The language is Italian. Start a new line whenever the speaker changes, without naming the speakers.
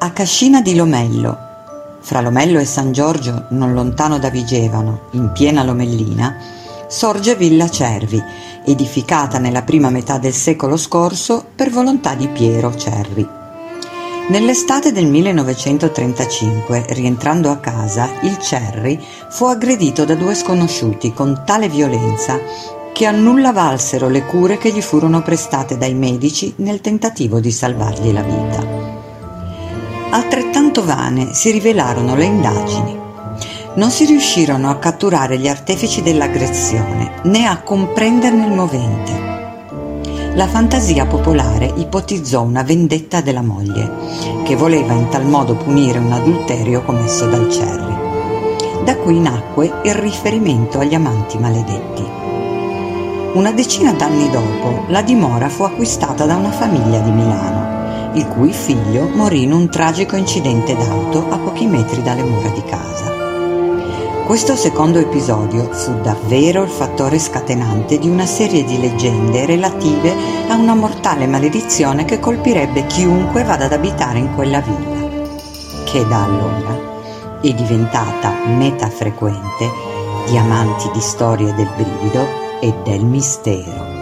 a Cascina di Lomello. Fra Lomello e San Giorgio, non lontano da Vigevano, in piena Lomellina, sorge Villa Cervi, edificata nella prima metà del secolo scorso per volontà di Piero Cervi. Nell'estate del 1935, rientrando a casa, il Cerri fu aggredito da due sconosciuti con tale violenza che a nulla valsero le cure che gli furono prestate dai medici nel tentativo di salvargli la vita. Altrettanto vane si rivelarono le indagini. Non si riuscirono a catturare gli artefici dell'aggressione né a comprenderne il movente. La fantasia popolare ipotizzò una vendetta della moglie, che voleva in tal modo punire un adulterio commesso dal Cerri. Da qui nacque il riferimento agli amanti maledetti. Una decina d'anni dopo, la dimora fu acquistata da una famiglia di Milano, il cui figlio morì in un tragico incidente d'auto a pochi metri dalle mura di casa. Questo secondo episodio fu davvero il fattore scatenante di una serie di leggende relative a una mortale maledizione che colpirebbe chiunque vada ad abitare in quella villa, che da allora è diventata meta frequente di amanti di storie del brivido e del mistero.